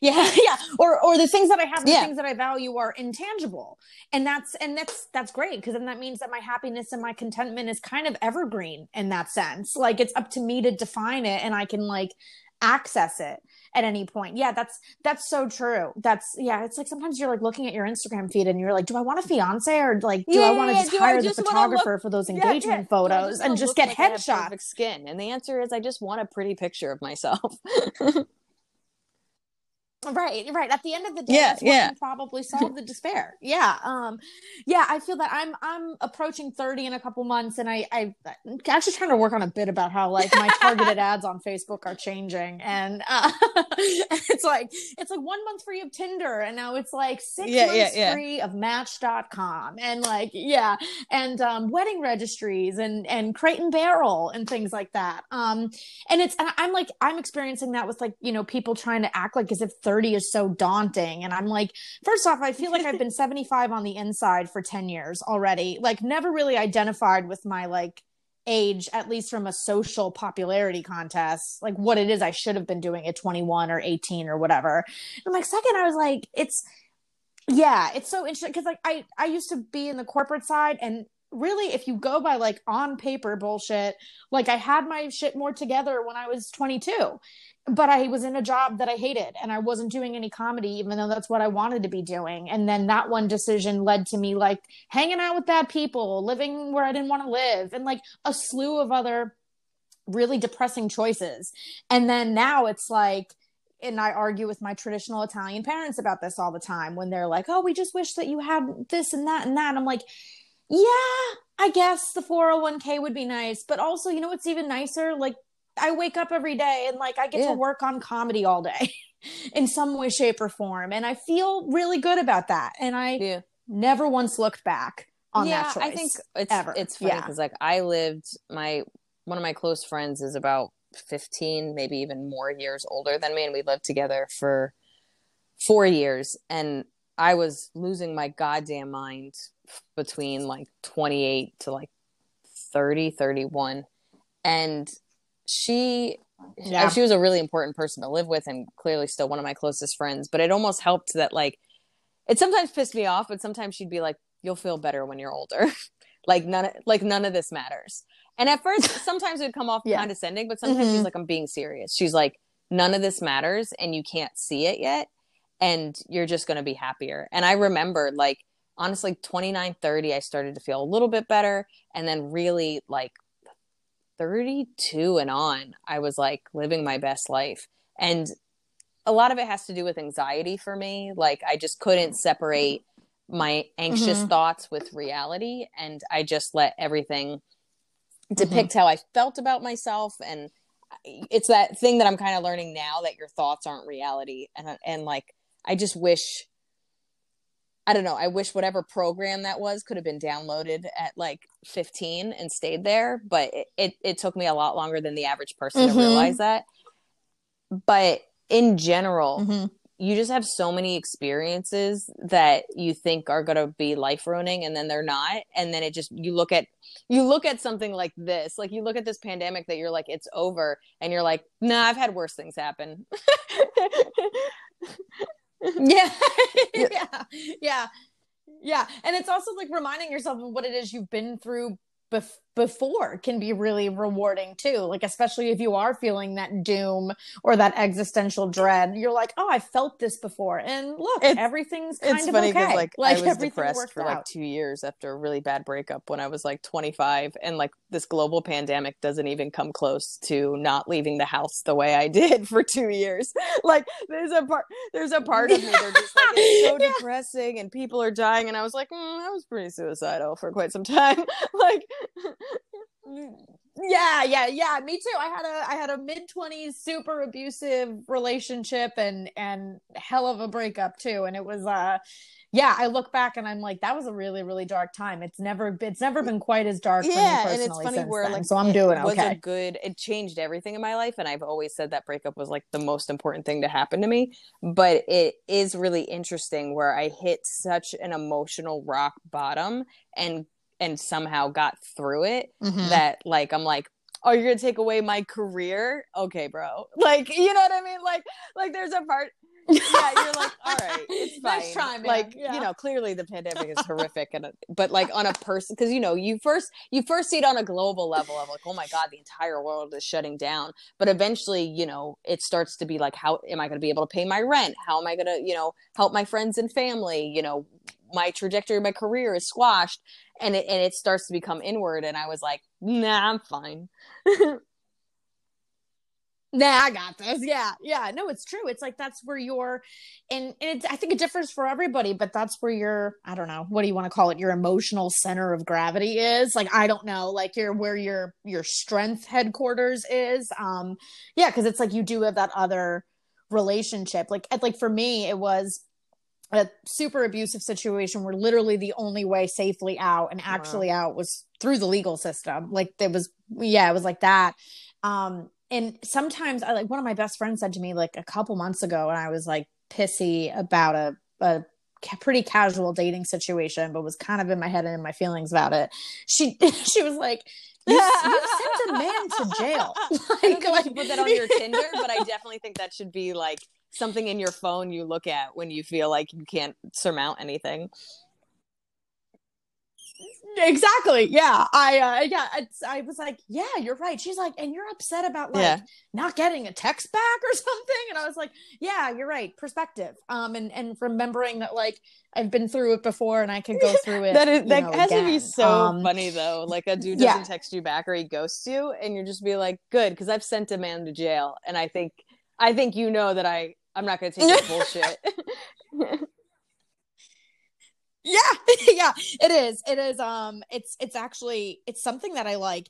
Speaker 2: yeah yeah or or the things that i have the yeah. things that i value are intangible and that's and that's that's great because then that means that my happiness and my contentment is kind of evergreen in that sense like it's up to me to define it and i can like access it at any point. Yeah, that's that's so true. That's yeah, it's like sometimes you're like looking at your Instagram feed and you're like, do I want a fiance or like do yeah, I want to just hire just the photographer look, for those engagement yeah, yeah. photos just and just get like headshots?
Speaker 3: Skin, and the answer is I just want a pretty picture of myself.
Speaker 2: Right, right. At the end of the day,
Speaker 3: Yeah, yeah.
Speaker 2: probably solve the despair. Yeah, um, yeah. I feel that I'm I'm approaching thirty in a couple months, and I I I'm actually trying to work on a bit about how like my targeted ads on Facebook are changing, and uh, it's like it's like one month free of Tinder, and now it's like six
Speaker 3: yeah,
Speaker 2: months
Speaker 3: yeah.
Speaker 2: free of Match.com, and like yeah, and um, wedding registries, and and Crate and Barrel, and things like that. Um, and it's and i'm like i'm experiencing that with like you know people trying to act like as if 30 is so daunting. And i'm like first off i feel like i've been 75 on the inside for 10 years already. Like never really identified with my like age at least from a social popularity contest like what it is i should have been doing at 21 or 18 or whatever. And I'm like second i was like it's yeah it's so interesting because like i i used to be in the corporate side and really if you go by like on paper bullshit like i had my shit more together when i was 22 but i was in a job that i hated and i wasn't doing any comedy even though that's what i wanted to be doing and then that one decision led to me like hanging out with bad people living where i didn't want to live and like a slew of other really depressing choices and then now it's like and I argue with my traditional Italian parents about this all the time when they're like, "Oh, we just wish that you had this and that and that." And I'm like, "Yeah, I guess the 401k would be nice, but also, you know what's even nicer? Like I wake up every day and like I get
Speaker 3: Yeah.
Speaker 2: to work on comedy all day in some way shape or form, and I feel really good about that. And I
Speaker 3: Yeah.
Speaker 2: never once looked back on
Speaker 3: yeah,
Speaker 2: that choice.
Speaker 3: I think it's
Speaker 2: ever.
Speaker 3: it's funny because like I lived my one of my close friends is about 15 maybe even more years older than me and we lived together for 4 years and I was losing my goddamn mind between like 28 to like 30 31 and she
Speaker 2: Yeah.
Speaker 3: she was a really important person to live with and clearly still one of my closest friends but it almost helped that like it sometimes pissed me off but sometimes she'd be like you'll feel better when you're older like none of, like none of this matters and at first sometimes it would come off
Speaker 2: Yeah.
Speaker 3: condescending but sometimes she's
Speaker 2: Mhm.
Speaker 3: like i'm being serious she's like none of this matters and you can't see it yet and you're just going to be happier and i remember like honestly 29 30 i started to feel a little bit better. And then really like 32 and on i was like living my best life. And a lot of it has to do with anxiety for me. Like i just couldn't separate my anxious
Speaker 2: Mhm.
Speaker 3: thoughts with reality. And i just let everything depict how i felt about myself. And it's that thing that i'm kind of learning now that your thoughts aren't reality. And and like i just wish I don't know. I wish whatever program that was could have been downloaded at like 15 and stayed there, but it, it, it took me a lot longer than the average person
Speaker 2: Mhm.
Speaker 3: to realize that. But in general,
Speaker 2: Mhm.
Speaker 3: you just have so many experiences that you think are going to be life ruining and then they're not and then it just you look at you look at something like this like you look at this pandemic that you're like it's over and you're like nah i've had worse things happen
Speaker 2: yeah. Yeah. Yeah. Yeah. And it's also like reminding yourself of what it is you've been through bef- before can be really rewarding too like especially if you are feeling that doom or that existential dread you're like oh i felt this before and look
Speaker 3: It's-
Speaker 2: everything's kind
Speaker 3: it's
Speaker 2: of
Speaker 3: funny
Speaker 2: okay.
Speaker 3: like, i was depressed for like two years after a really bad breakup when i was like 25 and like this global pandemic doesn't even come close to not leaving the house the way i did for two years. Like there's a part there's a part of me they're just like it's so
Speaker 2: Yeah.
Speaker 3: depressing and people are dying and i was like mm, i was pretty suicidal for quite some time. Like
Speaker 2: yeah yeah yeah me too. I had a i had a mid-20s super abusive relationship and and hell of a breakup too. And it was uh yeah i look back and i'm like that was a really really dark time. It's never it's never been quite as dark for me
Speaker 3: yeah
Speaker 2: personally
Speaker 3: and it's funny where
Speaker 2: then,
Speaker 3: like
Speaker 2: so i'm doing
Speaker 3: was
Speaker 2: okay.
Speaker 3: a good it changed everything in my life and i've always said that breakup was like the most important thing to happen to me but it is really interesting where i hit such an emotional rock bottom and and somehow got through it
Speaker 2: Mhm.
Speaker 3: that like i'm like oh you're gonna take away my career? Okay bro. Like you know what i mean? Like like there's a part yeah you're like all right it's fine.
Speaker 2: Nice try,
Speaker 3: like
Speaker 2: Yeah.
Speaker 3: you know clearly the pandemic is horrific and but like on a person because you know you first you first see it on a global level of like oh my god the entire world is shutting down. But eventually you know it starts to be like how am i going to be able to pay my rent? How am i going to you know help my friends and family? You know my trajectory my career is squashed and it and it starts to become inward and i was like nah i'm fine
Speaker 2: nah, I got this. Yeah, yeah. No, it's true. It's like that's where you're, and, and I think it differs for everybody, but that's where your, I don't know, what do you want to call it? Your emotional center of gravity is. Like, I don't know, like you're where your your strength headquarters is. Um, yeah, because it's like you do have that other relationship. Like, like for me, it was a super abusive situation where literally the only way safely out and actually wow. out was through the legal system. Like there was, yeah, it was like that. Um, and sometimes I like one of my best friends said to me like a couple months ago, and I was like pissy about a, a pretty casual dating situation, but was kind of in my head and in my feelings about it. She she was like, you, you sent a man to jail.
Speaker 3: Like, I like, you put that on your Tinder, but I definitely think that should be like something in your phone you look at when you feel like you can't surmount anything.
Speaker 2: Exactly. Yeah. I uh yeah I, was like yeah you're right. She's like and you're upset about like yeah. not getting a text back or something? And i was like yeah you're right. Perspective. Um and and remembering that like i've been through it before and i could go through it
Speaker 3: that is that know, has again. to be so um, funny though. Like a dude doesn't yeah. text you back or he ghosts you and you're just be like good because i've sent a man to jail and i think i think you know that i i'm not gonna take that bullshit.
Speaker 2: Yeah yeah it is it is um it's it's actually it's something that i like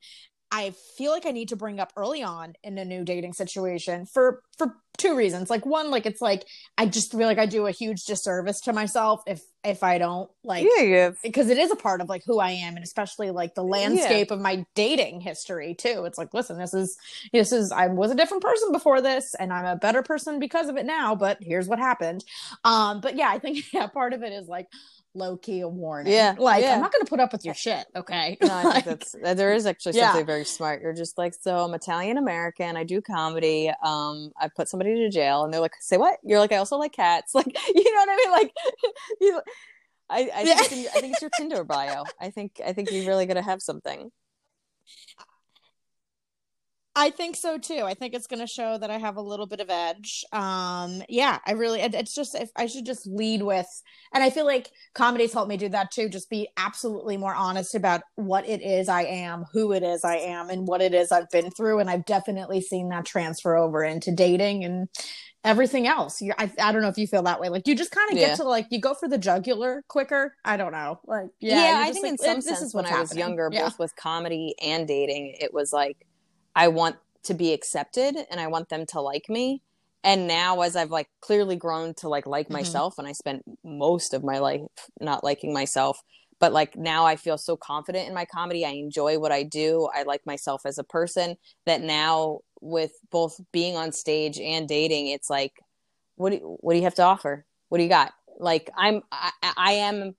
Speaker 2: i feel like i need to bring up early on in a new dating situation for for two reasons like one like it's like i just feel like i do a huge disservice to myself if if i don't like
Speaker 3: yeah, yeah.
Speaker 2: because it is a part of like who i am and especially like the landscape yeah. of my dating history too it's like listen this is this is i was a different person before this and i'm a better person because of it now but here's what happened um but yeah i think yeah part of it is like low key a warning.
Speaker 3: Yeah.
Speaker 2: Like,
Speaker 3: yeah.
Speaker 2: I'm not going to put up with your shit. Okay.
Speaker 3: No, I like, think that's, there is actually something yeah. very smart. You're just like, so I'm Italian American. I do comedy. Um, I put somebody to jail and they're like, say what? You're like, I also like cats. Like, you know what I mean? Like, you, I, I, think, I think it's your Tinder bio. I think, I think you're really going to have something.
Speaker 2: I think so too. I think it's going to show that I have a little bit of edge. Um, yeah, I really, it's just, if I should just lead with, and I feel like comedy's helped me do that too. Just be absolutely more honest about what it is I am, who it is I am, and what it is I've been through. And I've definitely seen that transfer over into dating and everything else. You're, I, I don't know if you feel that way. Like you just kind of yeah. get to like, you go for the jugular quicker. I don't know. Like, yeah,
Speaker 3: yeah I think like, in some sense when I was happening. younger, yeah. both with comedy and dating, it was like, I want to be accepted and I want them to like me. And now as I've like clearly grown to like like mm-hmm. myself and I spent most of my life not liking myself, but like now I feel so confident in my comedy. I enjoy what I do. I like myself as a person that now with both being on stage and dating, it's like what do you, what do you have to offer? What do you got? Like I'm I, I am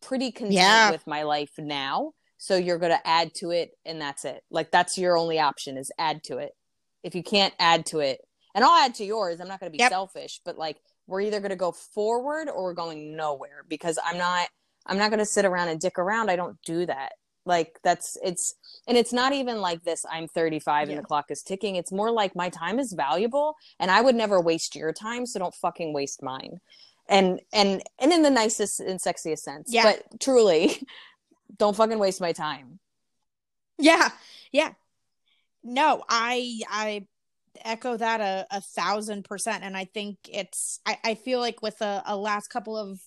Speaker 3: pretty content yeah. with my life now so you're going to add to it and that's it like that's your only option is add to it if you can't add to it and i'll add to yours i'm not going to be yep. selfish but like we're either going to go forward or we're going nowhere because i'm not i'm not going to sit around and dick around i don't do that like that's it's and it's not even like this i'm 35 yeah. and the clock is ticking it's more like my time is valuable and i would never waste your time so don't fucking waste mine and and and in the nicest and sexiest sense yeah. but truly don't fucking waste my time.
Speaker 2: Yeah. Yeah. No, I I echo that a, a thousand percent. And I think it's I, I feel like with a, a last couple of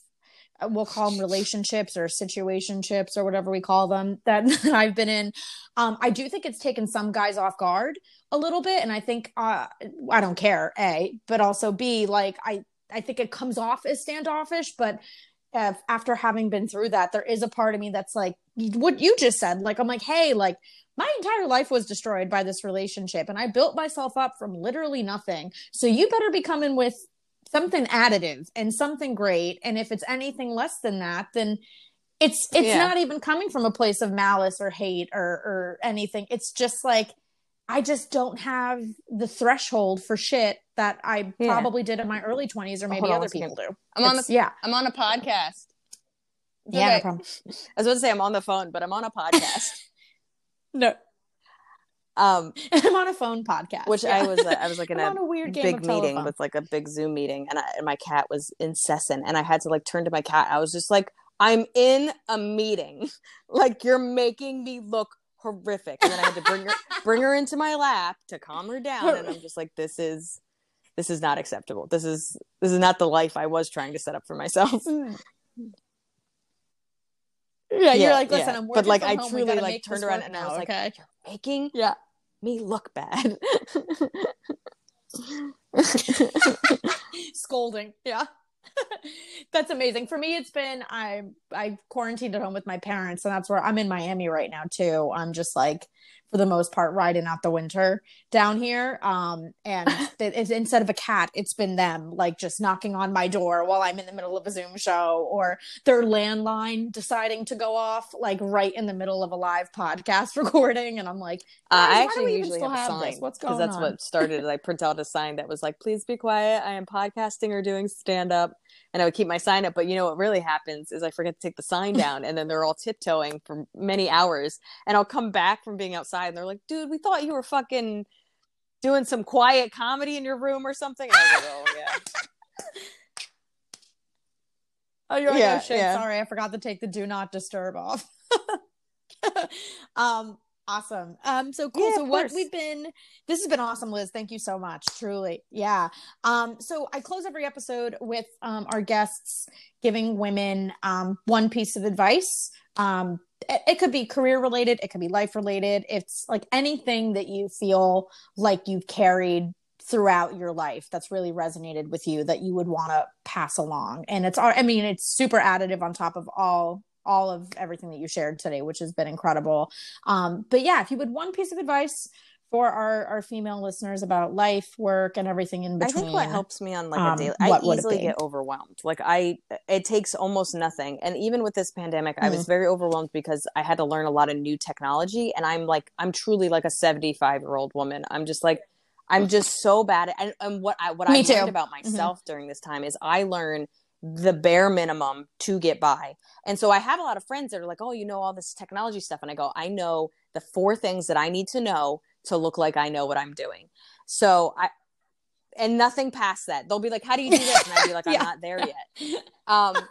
Speaker 2: we'll call them relationships or situationships or whatever we call them that, that I've been in. Um, I do think it's taken some guys off guard a little bit, and I think uh, I don't care, a, but also b, like I I think it comes off as standoffish, but uh, after having been through that, there is a part of me that's like what you just said. Like, I'm like, hey, like my entire life was destroyed by this relationship, and I built myself up from literally nothing. So you better be coming with something additive and something great. And if it's anything less than that, then it's it's yeah. not even coming from a place of malice or hate or or anything. It's just like I just don't have the threshold for shit that I yeah. probably did in my early 20s or maybe other people do.
Speaker 3: I'm on the yeah. I'm on a podcast.
Speaker 2: It's yeah, no problem.
Speaker 3: I was about to say I'm on the phone, but I'm on a podcast.
Speaker 2: no. Um, I'm on a phone podcast,
Speaker 3: which yeah. I was, uh, I was like in a, a, weird big meeting with like a big Zoom meeting, and, I, and my cat was incessant, and I had to like turn to my cat. I was just like, I'm in a meeting, like you're making me look horrific. And then I had to bring her bring her into my lap to calm her down. And I'm just like, this is this is not acceptable. This is this is not the life I was trying to set up for myself.
Speaker 2: Yeah, you're like, listen,
Speaker 3: yeah.
Speaker 2: I'm
Speaker 3: but like I
Speaker 2: home.
Speaker 3: Truly like turned around and I
Speaker 2: now,
Speaker 3: was like,
Speaker 2: okay?
Speaker 3: you're making
Speaker 2: Yeah.
Speaker 3: me look bad.
Speaker 2: scolding. Yeah. that's amazing. For me, it's been I I quarantined at home with my parents, and that's where I'm in Miami right now too. I'm just like for the most part riding out the winter down here. Um, and instead of a cat, it's been them like just knocking on my door while I'm in the middle of a Zoom show, or their landline deciding to go off like right in the middle of a live podcast recording, and I'm like,
Speaker 3: Uh, I actually usually
Speaker 2: still
Speaker 3: have a sign?
Speaker 2: What's
Speaker 3: because
Speaker 2: going
Speaker 3: that's
Speaker 2: on?"
Speaker 3: what started. I print out a sign that was like, "Please be quiet. I am podcasting or doing stand up," and I would keep my sign up. But you know what really happens is I forget to take the sign down, and then they're all tiptoeing for many hours, and I'll come back from being outside, and they're like, "Dude, we thought you were fucking." Doing some quiet comedy in your room or something. And I was like, oh yeah.
Speaker 2: Oh, you're like,
Speaker 3: Yeah,
Speaker 2: oh shit,
Speaker 3: yeah.
Speaker 2: sorry, I forgot to take the do not disturb off. um, awesome. Um, so cool.
Speaker 3: Yeah,
Speaker 2: so what
Speaker 3: course.
Speaker 2: we've been this has been awesome, Liz. Thank you so much. Truly. Yeah. Um, so I close every episode with um our guests giving women um one piece of advice. Um it, it could be career related, it could be life related. It's like anything that you feel like you've carried throughout your life that's really resonated with you that you would want to pass along and it's i mean it's super additive on top of all all of everything that you shared today which has been incredible um but yeah if you would one piece of advice for our our female listeners about life work and everything in between.
Speaker 3: I think what helps me on like
Speaker 2: um,
Speaker 3: a daily, I easily get overwhelmed. Like I, it takes almost nothing. And even with this pandemic, I was
Speaker 2: Mm.
Speaker 3: very overwhelmed because I had to learn a lot of new technology. And I'm like, I'm truly like a 75 year old woman. I'm just like, I'm just so bad. At, and, and what I, what
Speaker 2: Me
Speaker 3: I
Speaker 2: too.
Speaker 3: learned about myself during this time is I learn the bare minimum to get by. And so I have a lot of friends that are like, oh, you know all this technology stuff. And I go, I know the four things that I need to know to look like I know what I'm doing. So I, and nothing past that. They'll be like, how do you do this? And I'd be like, I'm
Speaker 2: Yeah.
Speaker 3: not there yet. Um,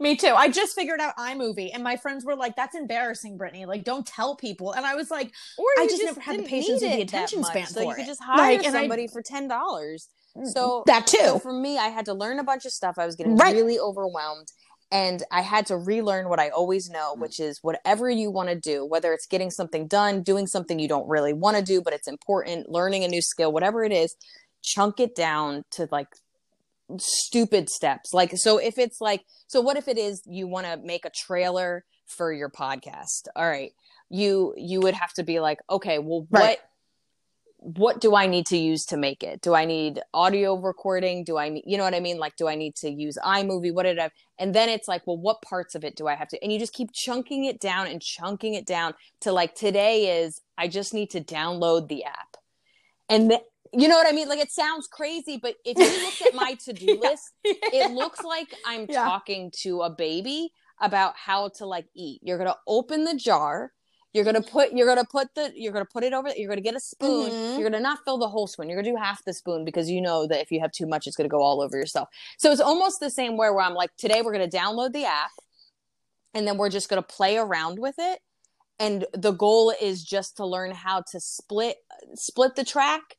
Speaker 2: me too i just figured out imovie and my friends were like that's embarrassing brittany like don't tell people and i was like
Speaker 3: or
Speaker 2: I
Speaker 3: you
Speaker 2: just never had the patience or the attention span
Speaker 3: So you
Speaker 2: for
Speaker 3: could just hire
Speaker 2: Like, and I-
Speaker 3: somebody for ten dollars. Mm-hmm. So
Speaker 2: that too
Speaker 3: So for me, I had to learn a bunch of stuff. I was getting
Speaker 2: Right.
Speaker 3: really overwhelmed. And I had to relearn what I always know, mm-hmm. which is whatever you want to do, whether it's getting something done, doing something you don't really want to do, but it's important, learning a new skill, whatever it is, chunk it down to like stupid steps. Like, so if it's like, so what if it is you want to make a trailer for your podcast? All right. You, you would have to be like, okay, well,
Speaker 2: Right.
Speaker 3: what, what do I need to use to make it? Do I need audio recording? Do I need, you know what I mean? Like, do I need to use iMovie? What did I, and then it's like, well, what parts of it do I have to, and you just keep chunking it down and chunking it down to like today is, I just need to download the app. And you know what I mean? Like, it sounds crazy, but if you look at my to do list, it looks like I'm
Speaker 2: Yeah.
Speaker 3: talking to a baby about how to like eat. You're gonna open the jar. You're gonna put. You're gonna put the. You're gonna put it over. You're gonna get a spoon.
Speaker 2: Mhm.
Speaker 3: You're gonna not fill the whole spoon. You're gonna do half the spoon because you know that if you have too much, it's gonna go all over yourself. So it's almost the same way where I'm like, today we're gonna download the app, and then we're just gonna play around with it. And the goal is just to learn how to split split the track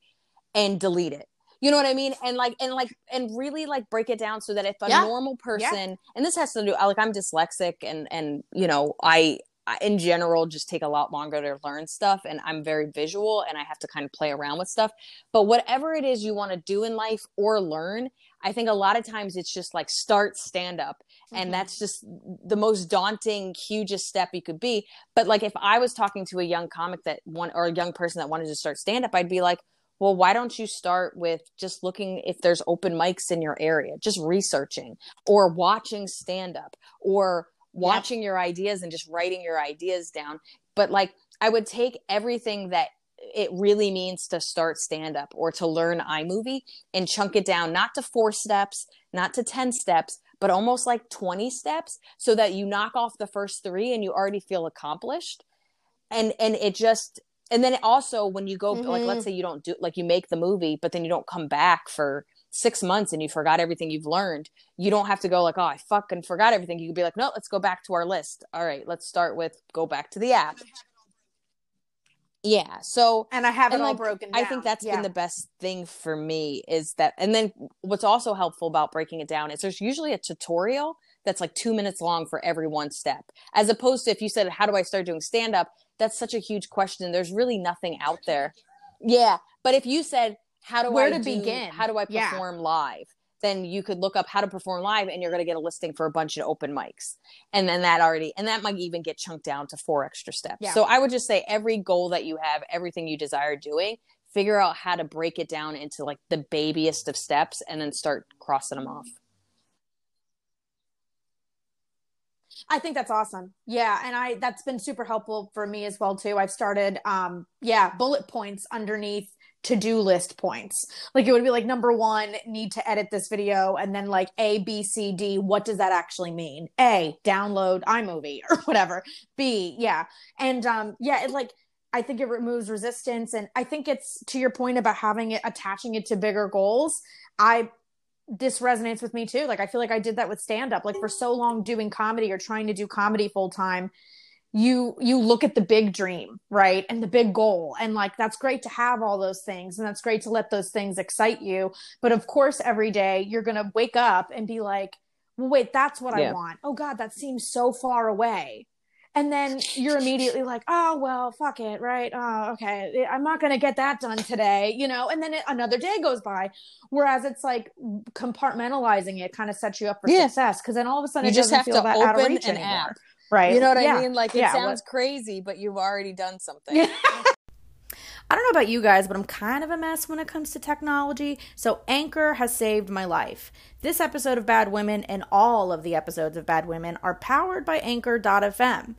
Speaker 3: and delete it. You know what I mean? And like and like and really like break it down so that if a
Speaker 2: Yeah.
Speaker 3: normal person and this has to do like I'm dyslexic and and you know I, in general just take a lot longer to learn stuff and I'm very visual and I have to kind of play around with stuff. But whatever it is you want to do in life or learn, I think a lot of times it's just like start stand up and
Speaker 2: Mhm.
Speaker 3: that's just the most daunting hugest step you could be. But like if I was talking to a young comic that one or a young person that wanted to start stand up, I'd be like, well, why don't you start with just looking if there's open mics in your area, just researching or watching stand up or watching your ideas and just writing your ideas down. But like, I would take everything that it really means to start stand up or to learn iMovie and chunk it down, not to four steps, not to 10 steps, but almost like 20 steps so that you knock off the first three and you already feel accomplished. And, and it just, and then also when you go, like,
Speaker 2: Mhm.
Speaker 3: let's say you don't do, like, you make the movie, but then you don't come back for six months and you forgot everything you've learned, you don't have to go like, oh, I fucking forgot everything. You could be like, no, let's go back to our list. All right, let's start with go back to the app. Yeah. So
Speaker 2: and I have it all broken down.
Speaker 3: I think that's yeah. been the best thing for me is that and then what's also helpful about breaking it down is there's usually a tutorial that's like two minutes long for every one step. As opposed to if you said, How do I start doing stand up? That's such a huge question. There's really nothing out there. Yeah. But if you said, How do Where I to do, begin? How do I perform yeah. live? Then you could look up how to perform live and you're going to get a listing for a bunch of open mics. And then that already, and that might even get chunked down to four extra steps. Yeah. So I would just say every goal that you have, everything you desire doing, figure out how to break it down into like the babyest of steps and then start crossing them off.
Speaker 2: I think that's awesome. Yeah, and I that's been super helpful for me as well too. I've started um yeah, bullet points underneath to-do list points. Like it would be like number 1, need to edit this video and then like A B C D, what does that actually mean? A, download iMovie or whatever. B, yeah. And um yeah, it like I think it removes resistance and I think it's to your point about having it attaching it to bigger goals. I this resonates with me too. Like I feel like I did that with stand up. Like for so long doing comedy or trying to do comedy full time, you you look at the big dream, right? And the big goal. And like that's great to have all those things and that's great to let those things excite you. But of course every day you're going to wake up and be like, "Well, wait, that's what yeah. I want. Oh god, that seems so far away." and then you're immediately like oh well fuck it right oh okay i'm not going to get that done today you know and then it, another day goes by whereas it's like compartmentalizing it kind of sets you up for yeah. success because then all of a sudden you just have to open out of reach an anymore. app
Speaker 3: right you know what yeah. i mean like it yeah. sounds crazy but you've already done something
Speaker 1: I don't know about you guys, but I'm kind of a mess when it comes to technology. So, Anchor has saved my life. This episode of Bad Women and all of the episodes of Bad Women are powered by Anchor.fm.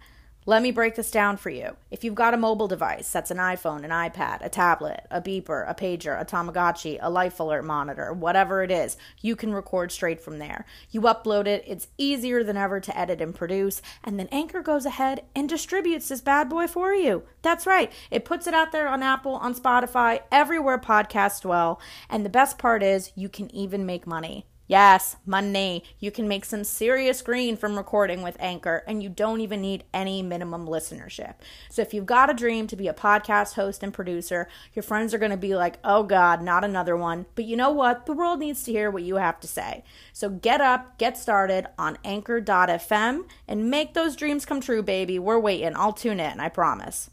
Speaker 1: Let me break this down for you. If you've got a mobile device, that's an iPhone, an iPad, a tablet, a beeper, a pager, a Tamagotchi, a life alert monitor, whatever it is, you can record straight from there. You upload it, it's easier than ever to edit and produce, and then Anchor goes ahead and distributes this bad boy for you. That's right. It puts it out there on Apple, on Spotify, everywhere podcasts dwell, and the best part is you can even make money. Yes, money. You can make some serious green from recording with Anchor, and you don't even need any minimum listenership. So, if you've got a dream to be a podcast host and producer, your friends are going to be like, oh God, not another one. But you know what? The world needs to hear what you have to say. So, get up, get started on anchor.fm, and make those dreams come true, baby. We're waiting. I'll tune in, I promise.